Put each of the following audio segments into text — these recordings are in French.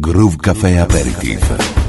Groove Café Aperitif.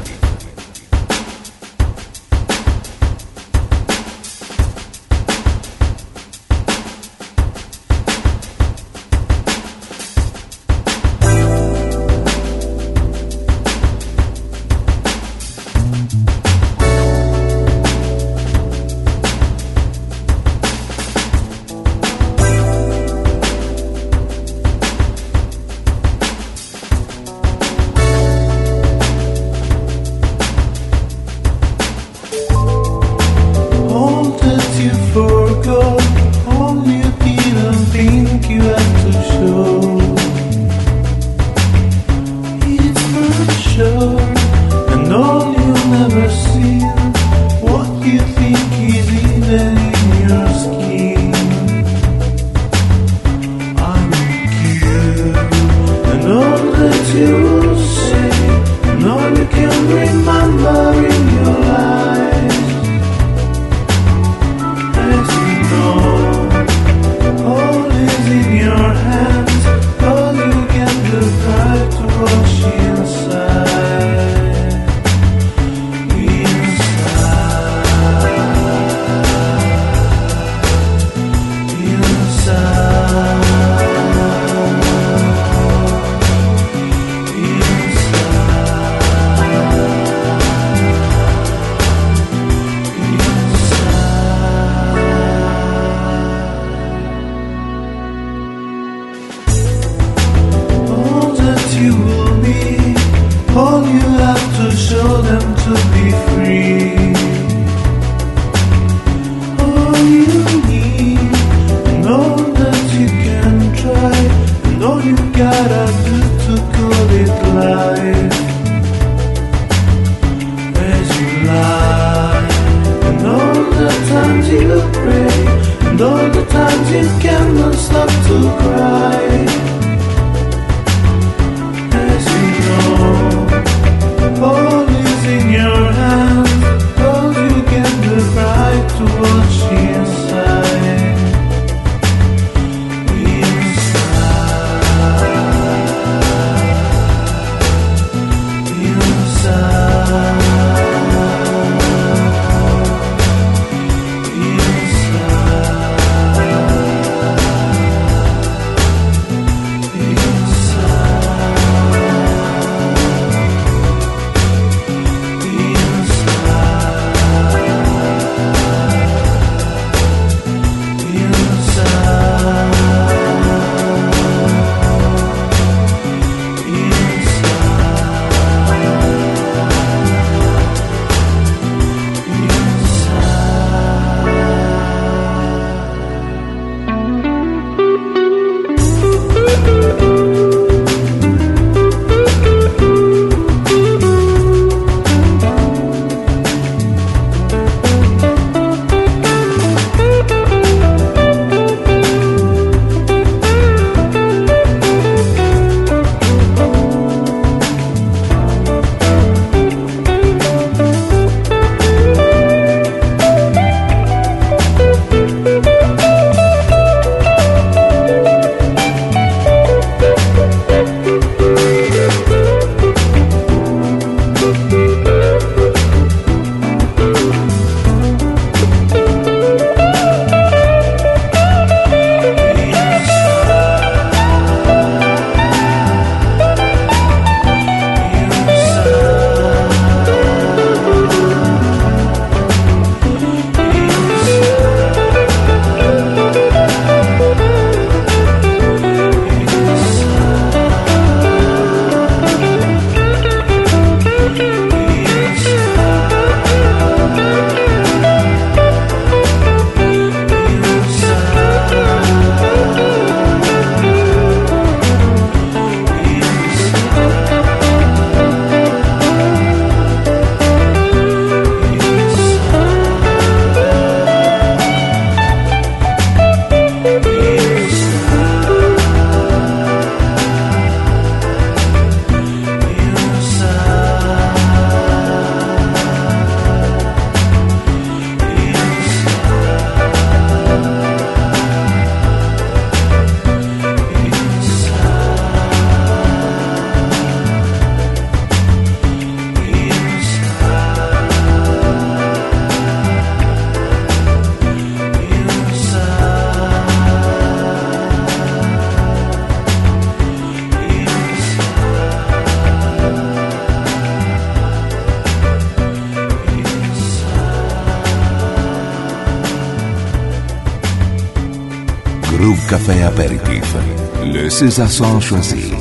Le César choisi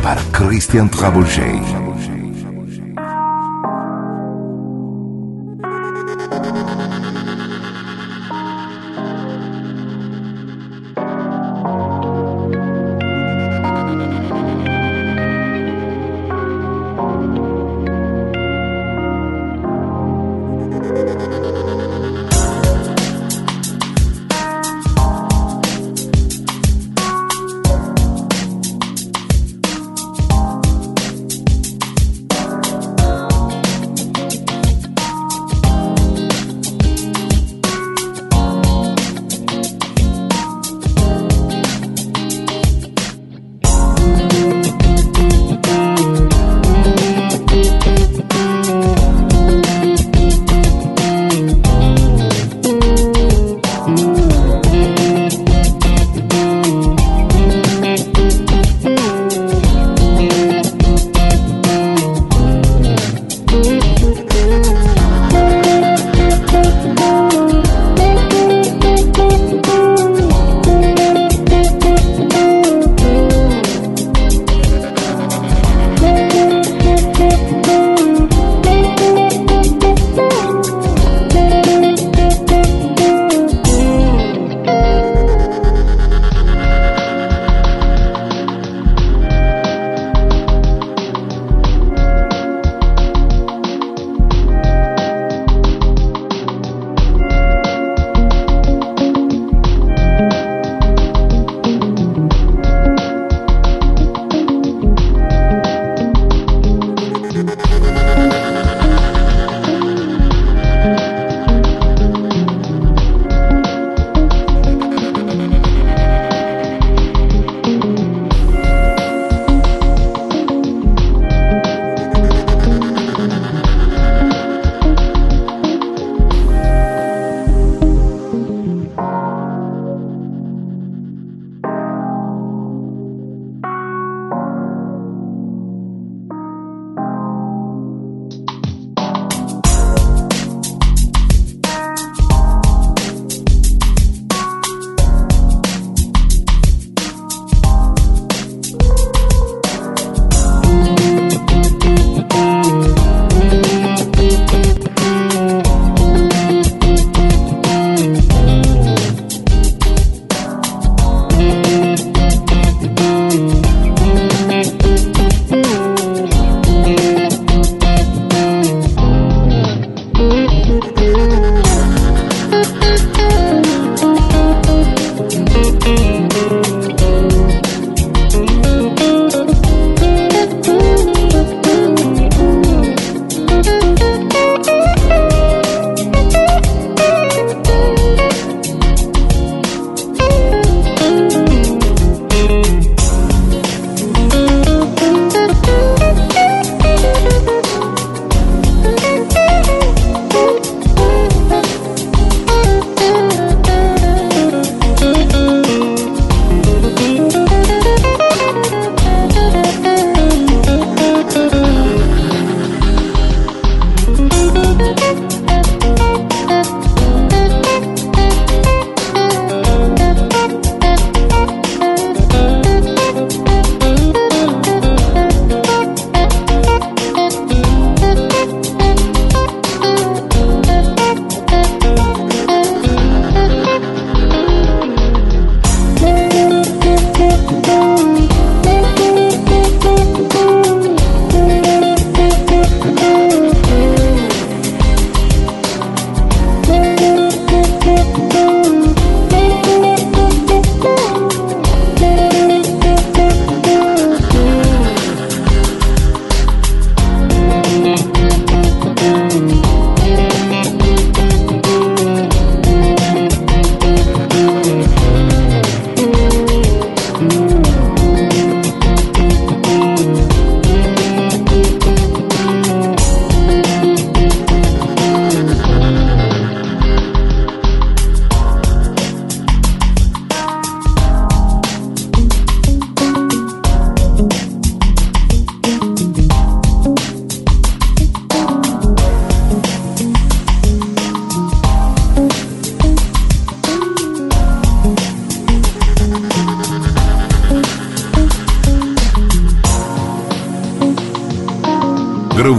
par Christian Trabouget.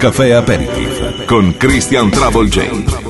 Caffè Aperitif con Christian Travel Jane.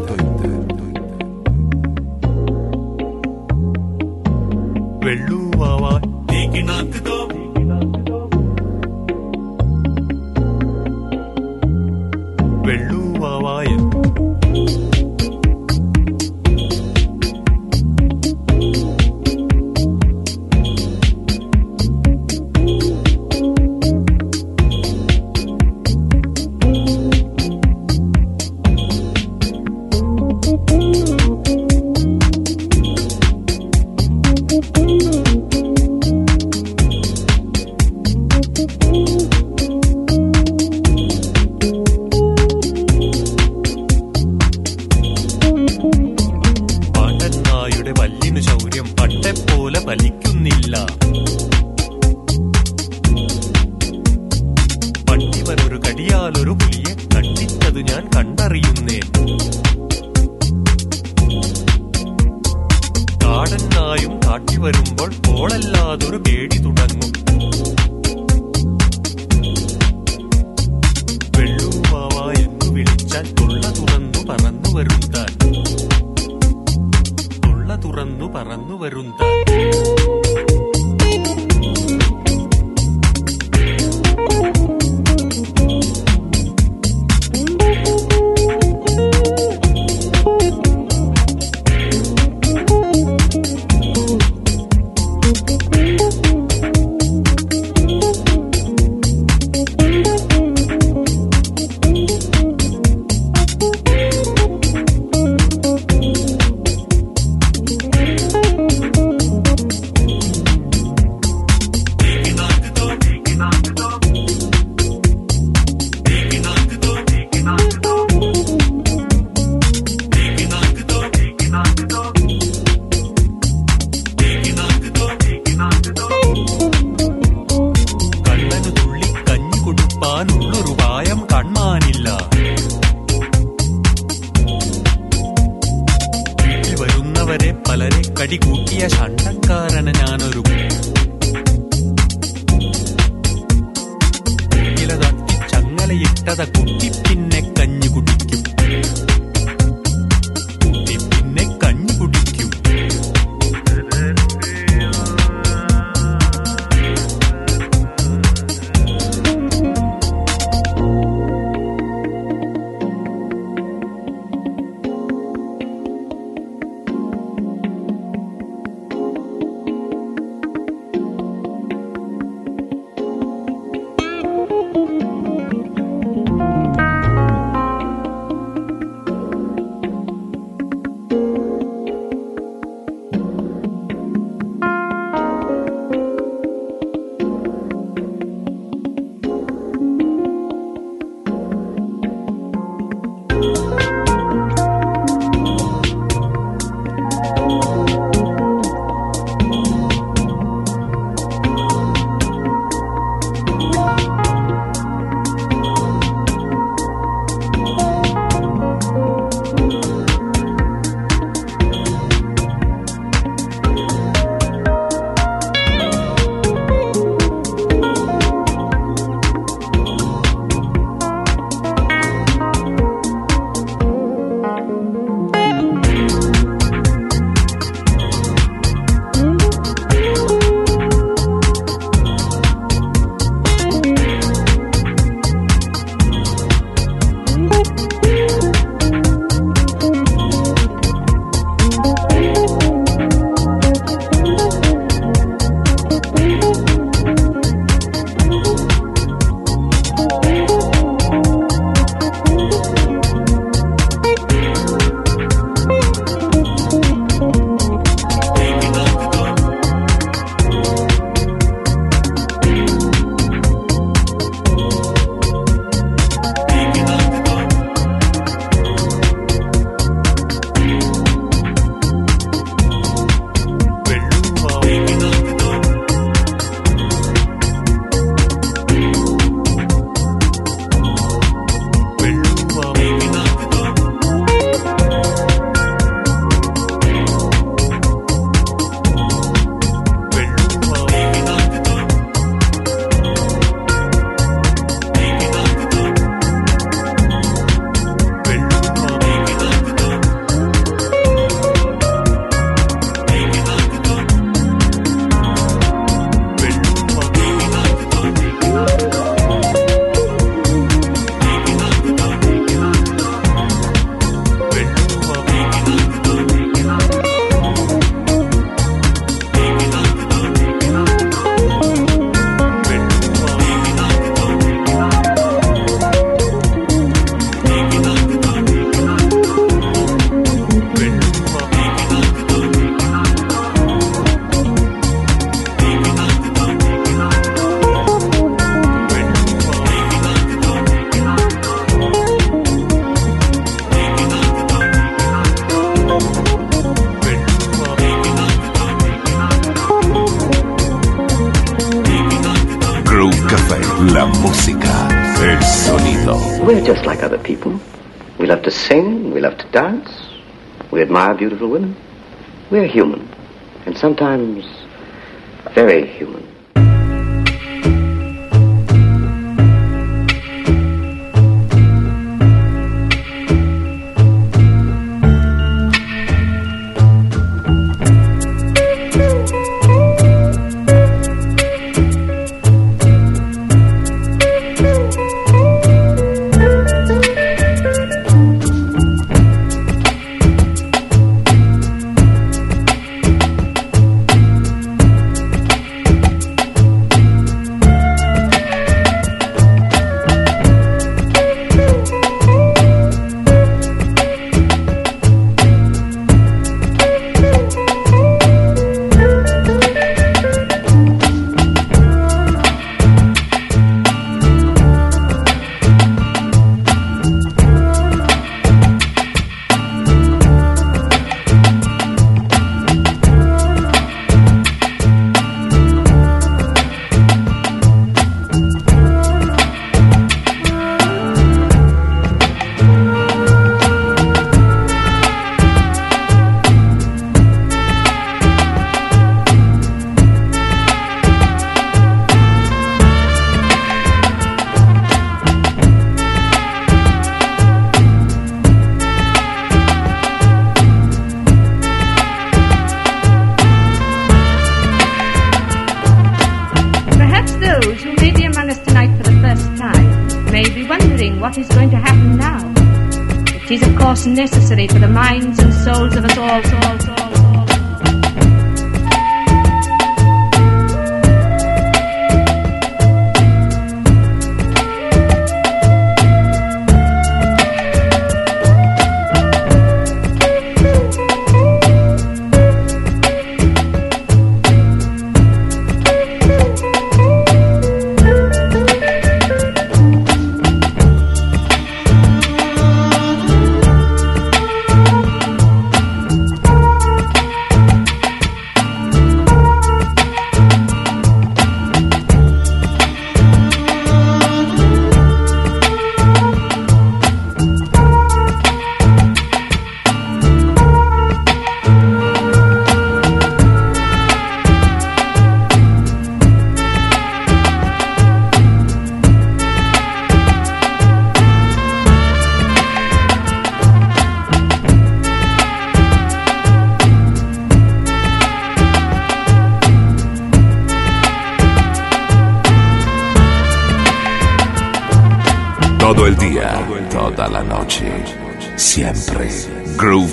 That's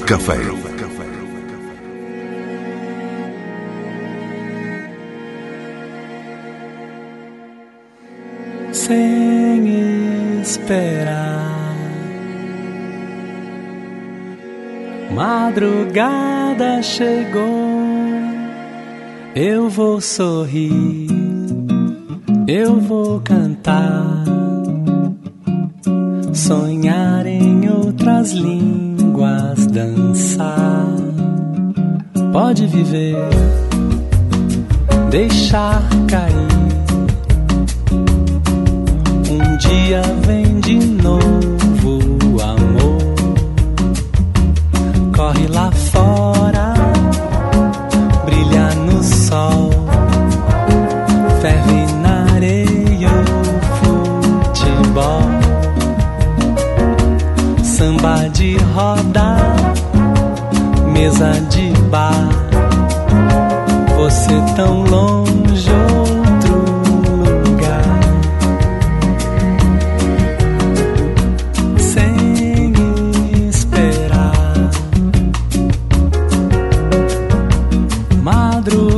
Café. Sem esperar, madrugada chegou. Eu vou sorrir, eu vou cantar, sonhar em outras linhas dançar, pode viver, deixar cair. Um dia vem de novo. quadro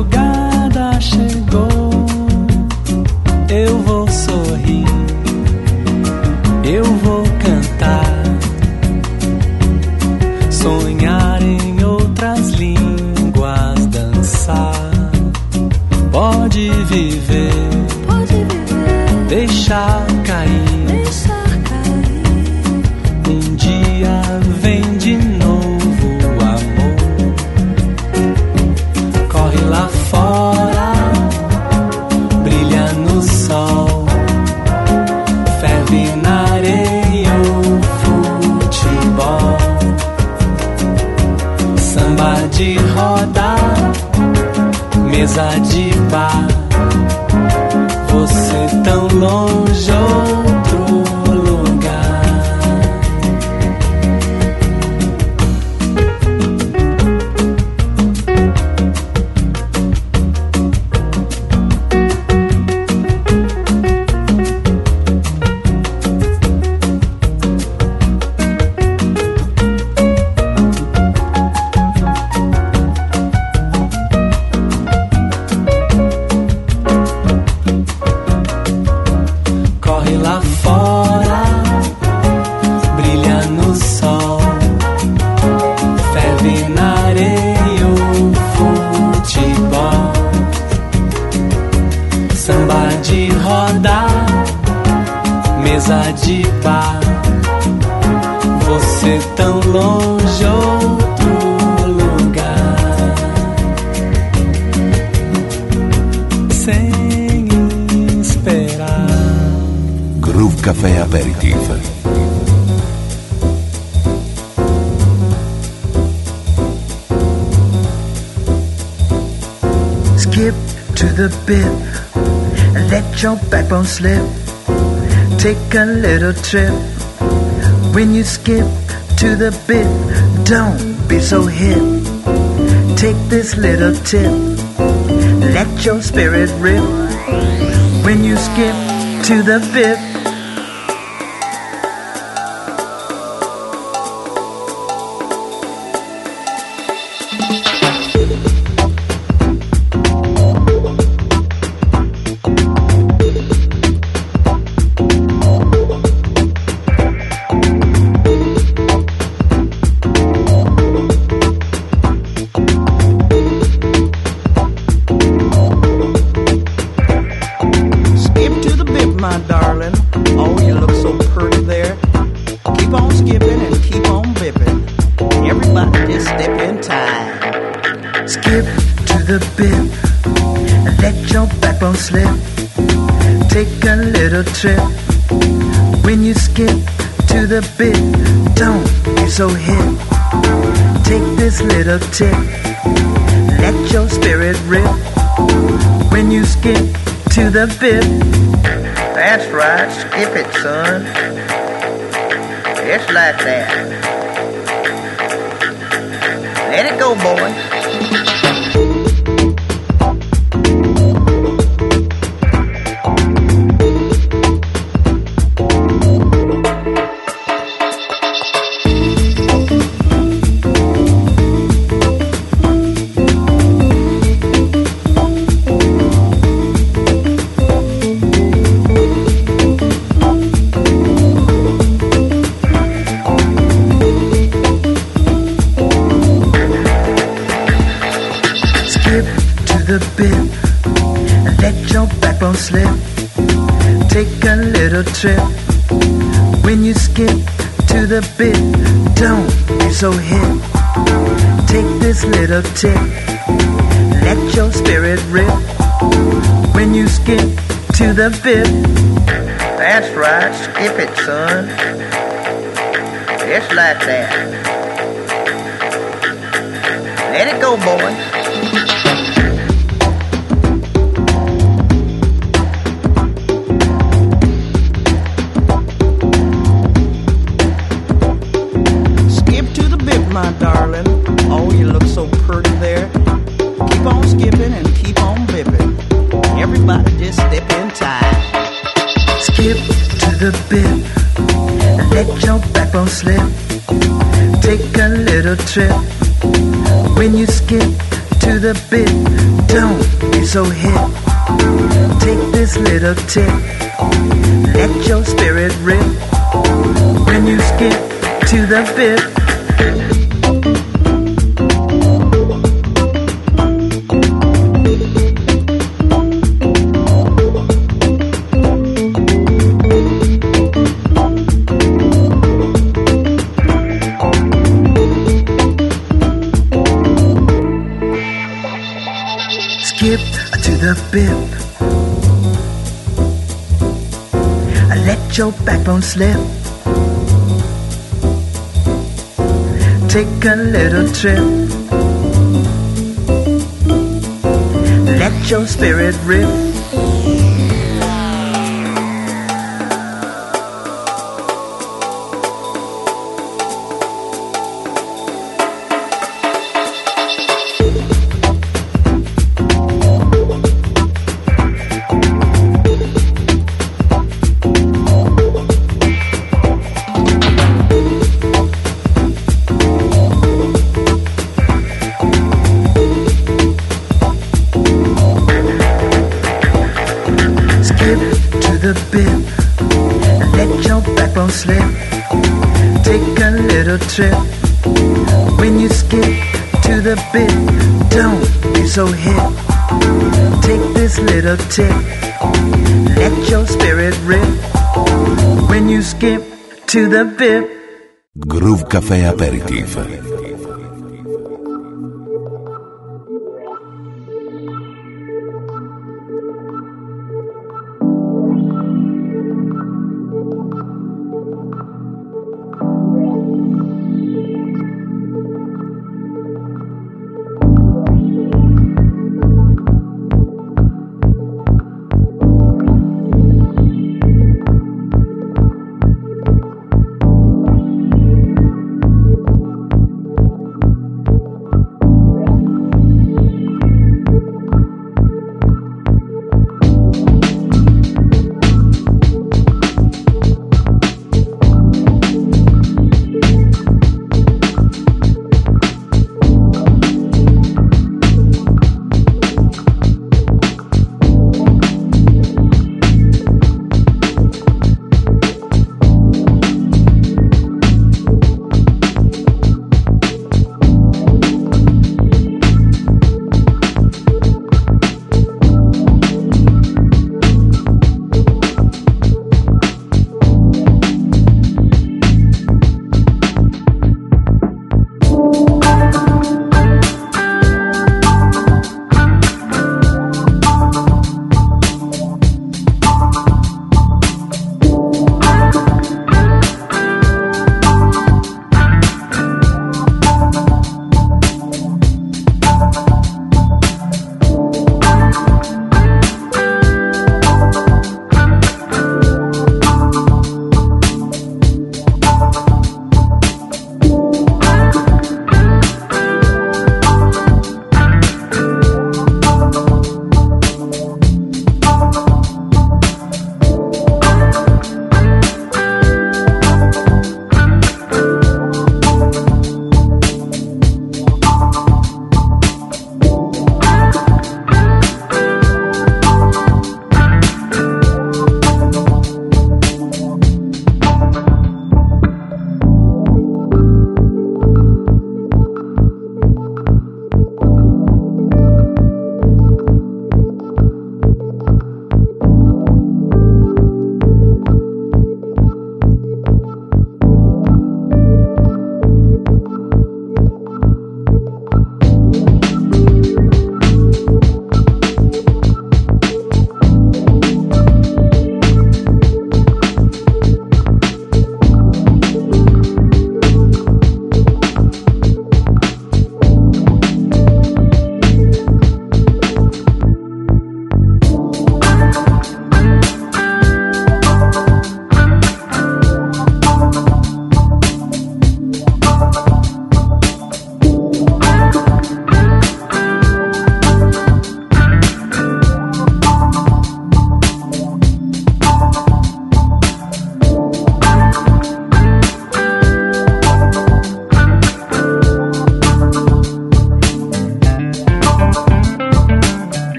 trip. When you skip to the bit, don't be so hip. Take this little tip. Let your spirit rip. When you skip to the bit. So hip. Take this little tip. Let your spirit rip. When you skip to the bit. That's right, skip it, son. Just like that. Let it go, boy. The bit and let your backbone slip. Take a little trip. When you skip to the bit, don't be so hip. Take this little tip. Let your spirit rip. When you skip to the bit. That's right, skip it, son. Just like that. Let it go, boy. Slip. Take a little trip. When you skip to the bit, don't be so hip. Take this little tip. Let your spirit rip. When you skip to the bit. Backbone slip. Take a little trip. Let your spirit rip. Tip. Let your spirit rip. When you skip to the bit. Groove Café Aperitif.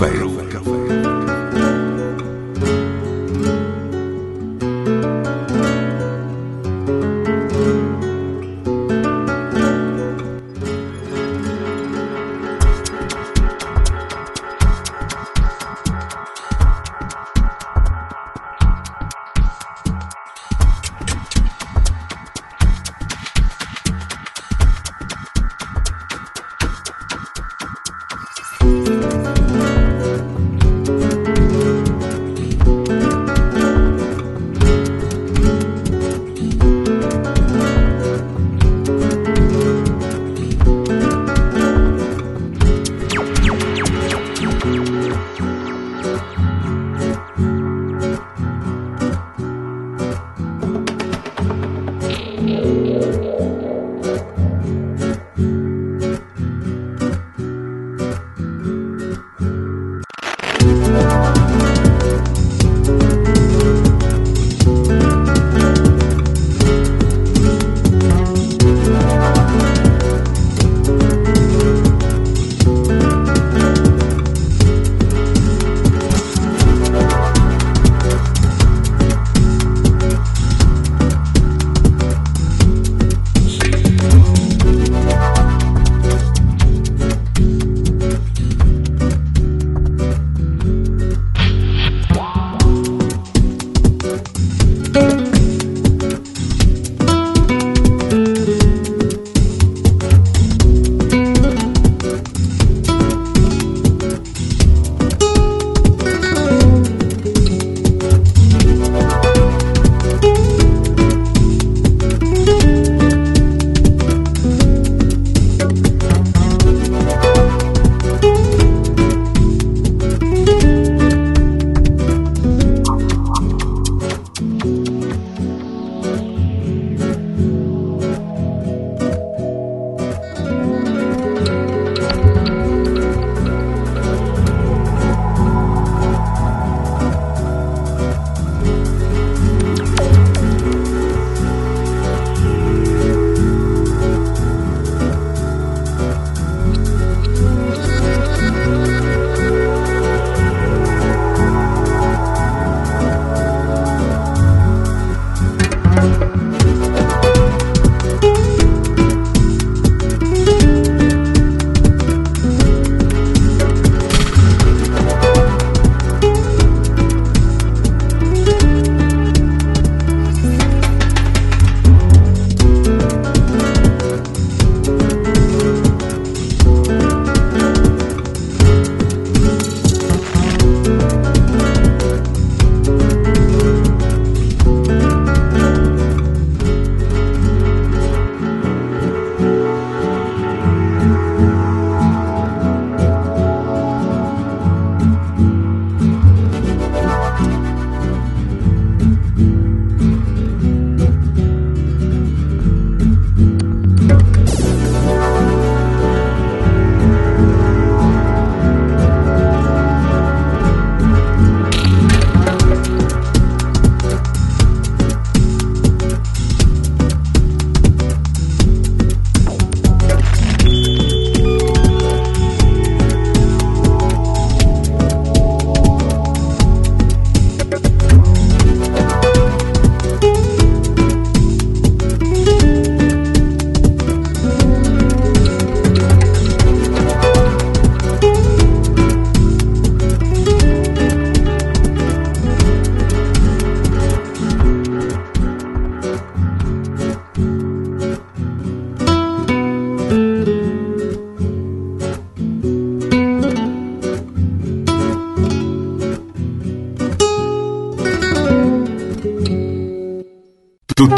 喂。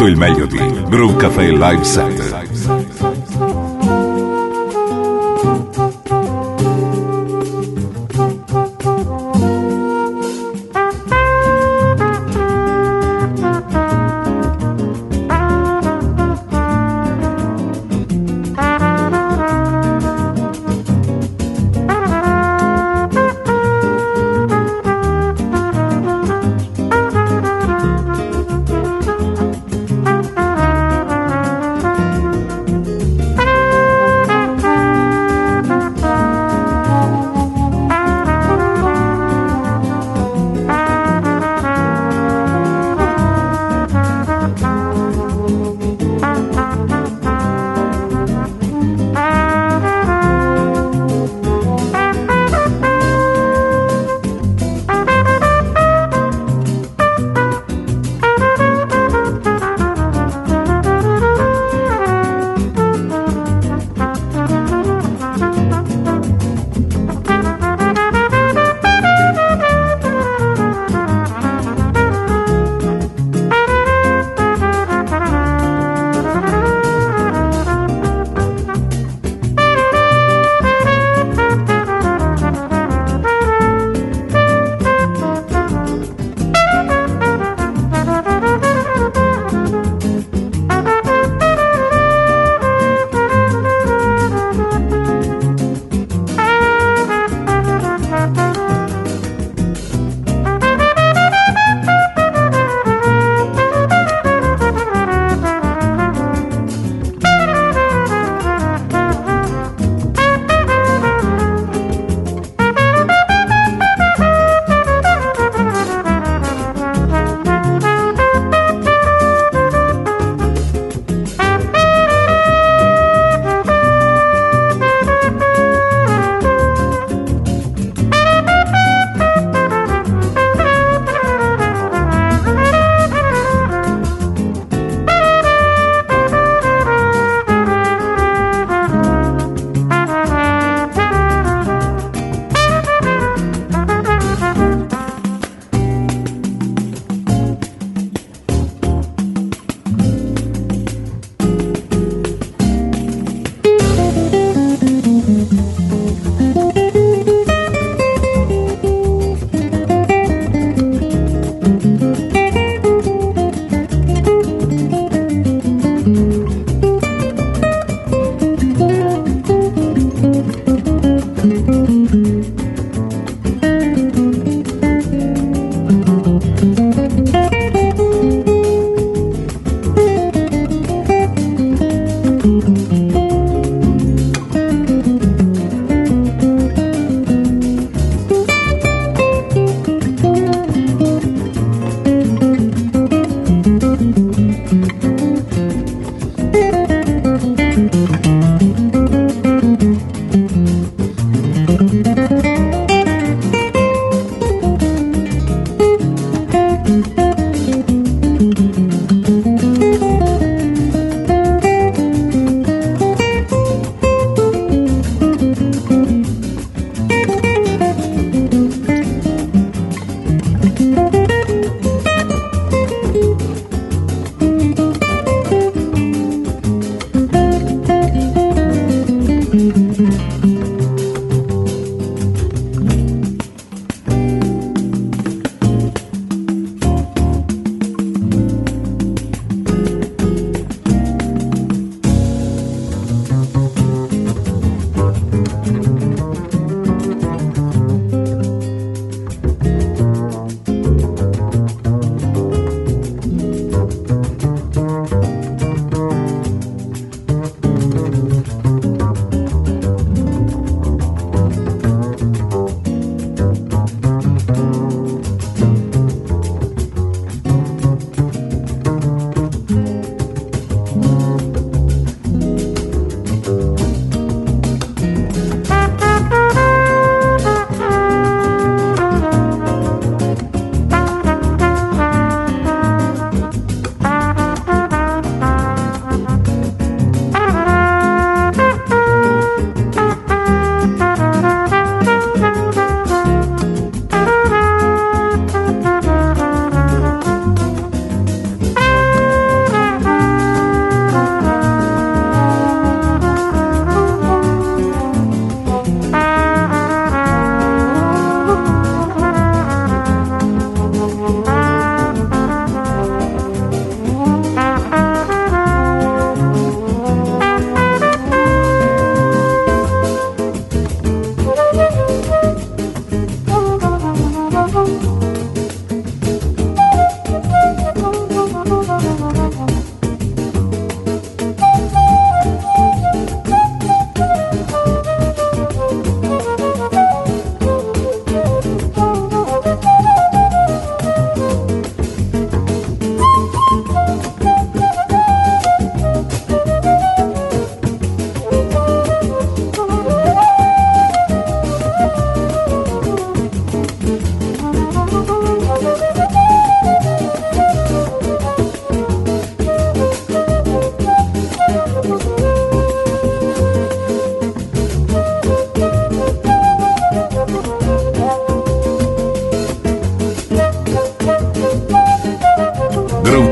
Tutto il meglio di Groove Café Live Set.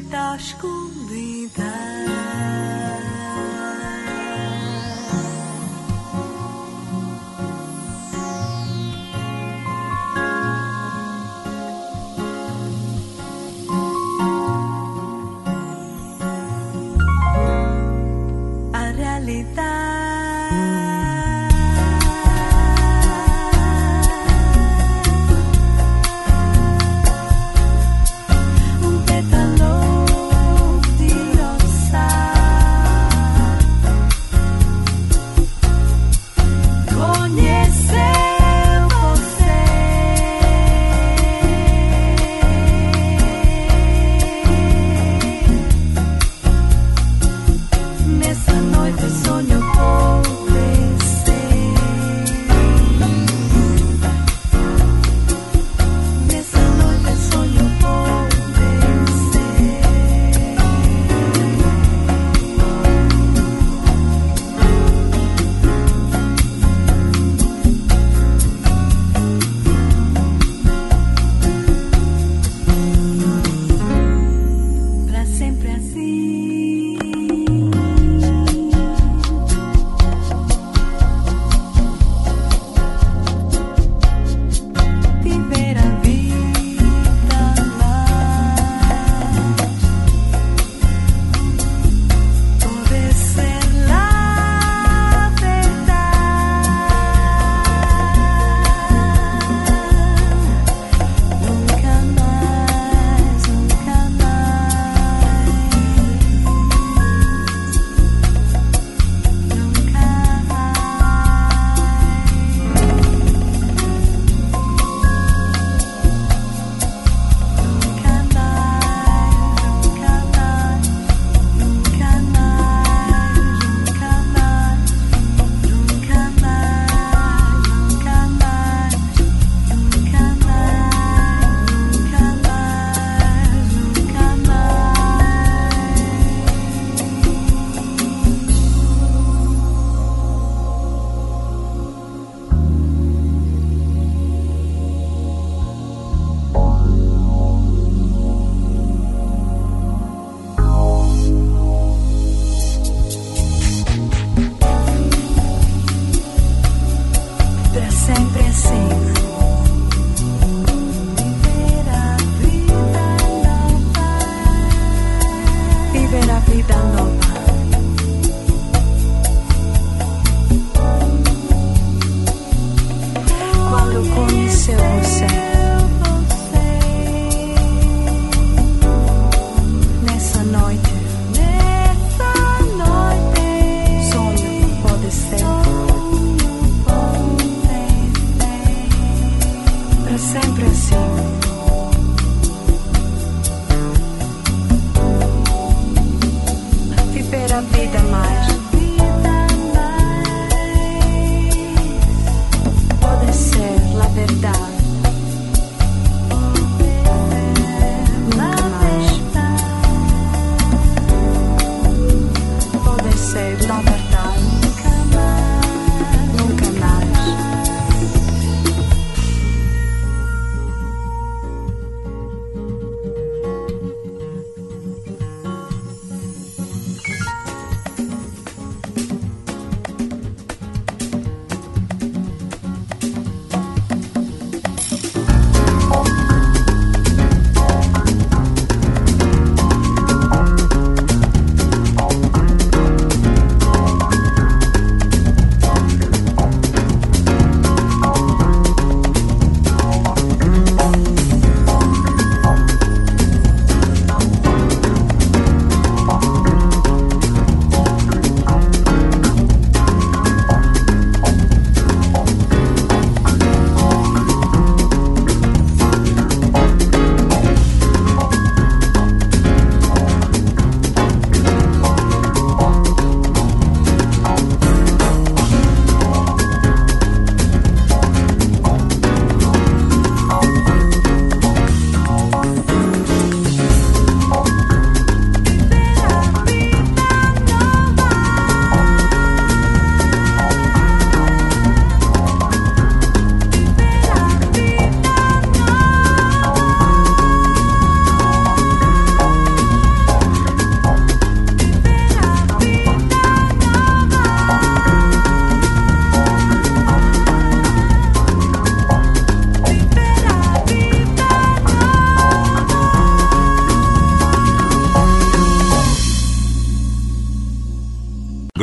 cuitasco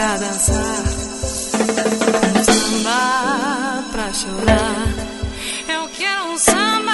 pra dançar, um samba pra chorar. Eu quero um samba.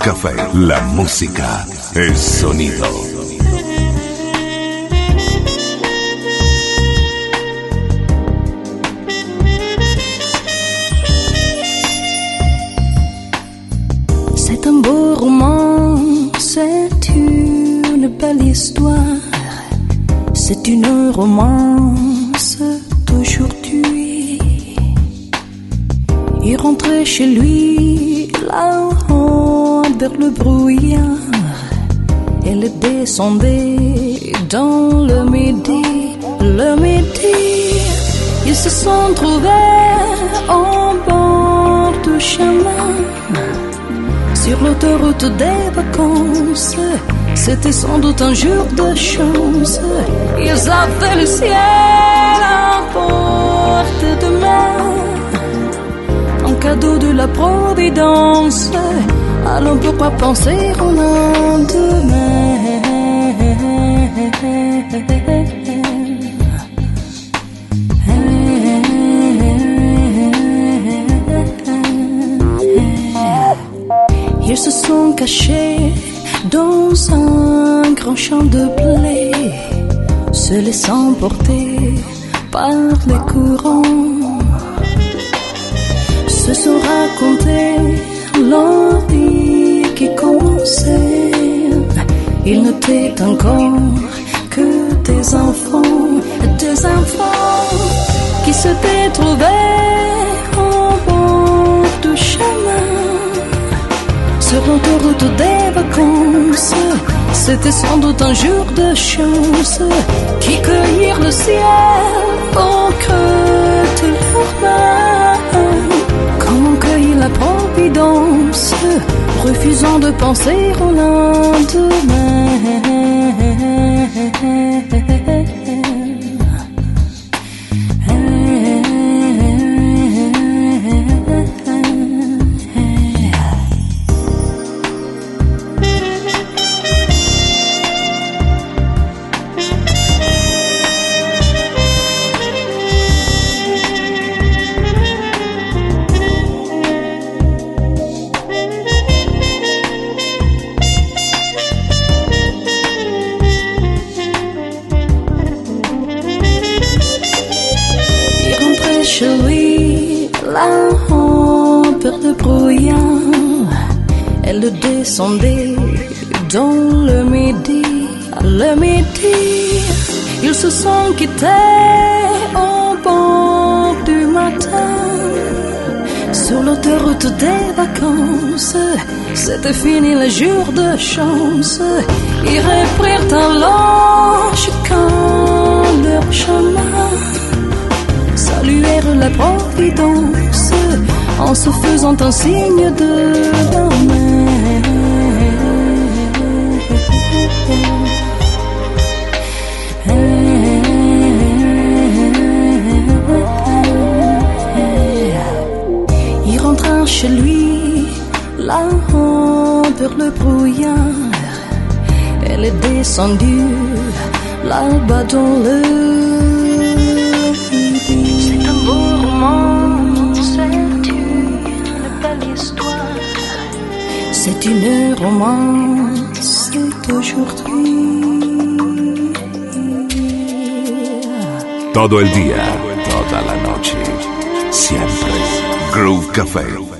Café. La música es sonido. C'est un beau roman, c'est une belle histoire, c'est une romance d'aujourd'hui. Il rentrait chez lui là-haut vers le brouillard, elle descendait dans le midi, le midi. Ils se sont trouvés au bord du chemin sur l'autoroute des vacances. C'était sans doute un jour de chance. Ils avaient le ciel à portée de main. Un cadeau de la Providence. Alors pourquoi penser au lendemain? Ils se sont cachés dans un grand champ de blé, se laissant porter par les courants. Se sont racontés l'envie Ils n'étaient encore que des enfants, des enfants qui s'étaient trouvés au bord du chemin sur l'autoroute des vacances. C'était sans doute un jour de chance qui cueillirent le ciel au creux de leurs mains. Comme on cueille la providence, refusant de penser au lendemain. Des vacances, c'était fini le jour de chance. Ils reprirent alors chacun leur chemin saluèrent la providence en se faisant un signe de main. Le brouillard. Elle est descendue là-bas dans le c'est un beau roman, c'est une belle histoire. C'est une romance d'aujourd'hui. Todo el día, toda la noche. Siempre. Groove Café.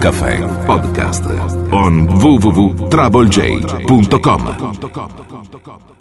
Caffè Podcast on www.troublej.com.